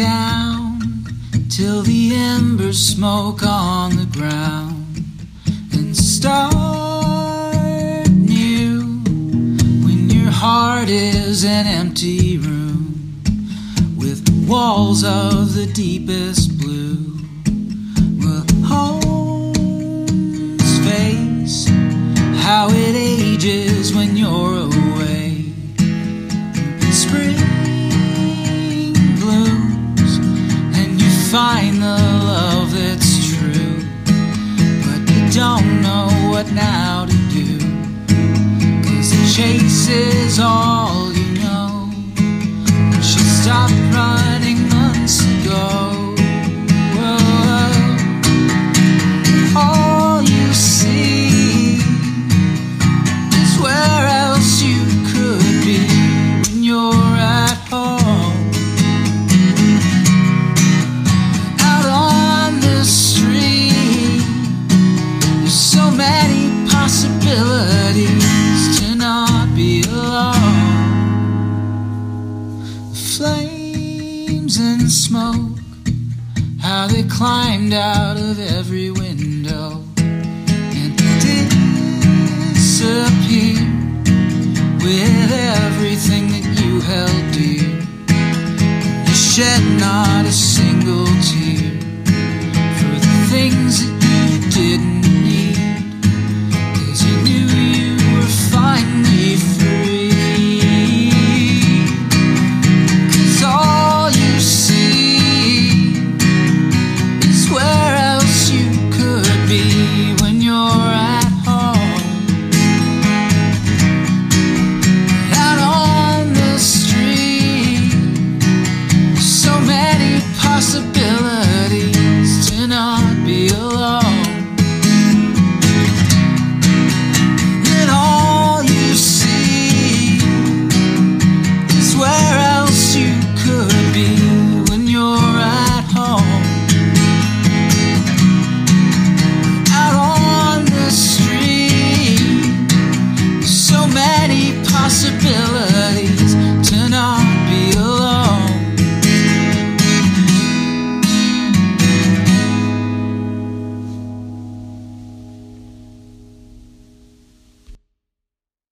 down till the embers smoke on the ground and start new when your heart is an empty room with walls of the deepest blue. Well, home's face, how it ages when you're find the love that's true, but you don't know what now to do. Cause the chase is all you there's so many possibilities to not be alone. Flames and smoke, how they climbed out of every window.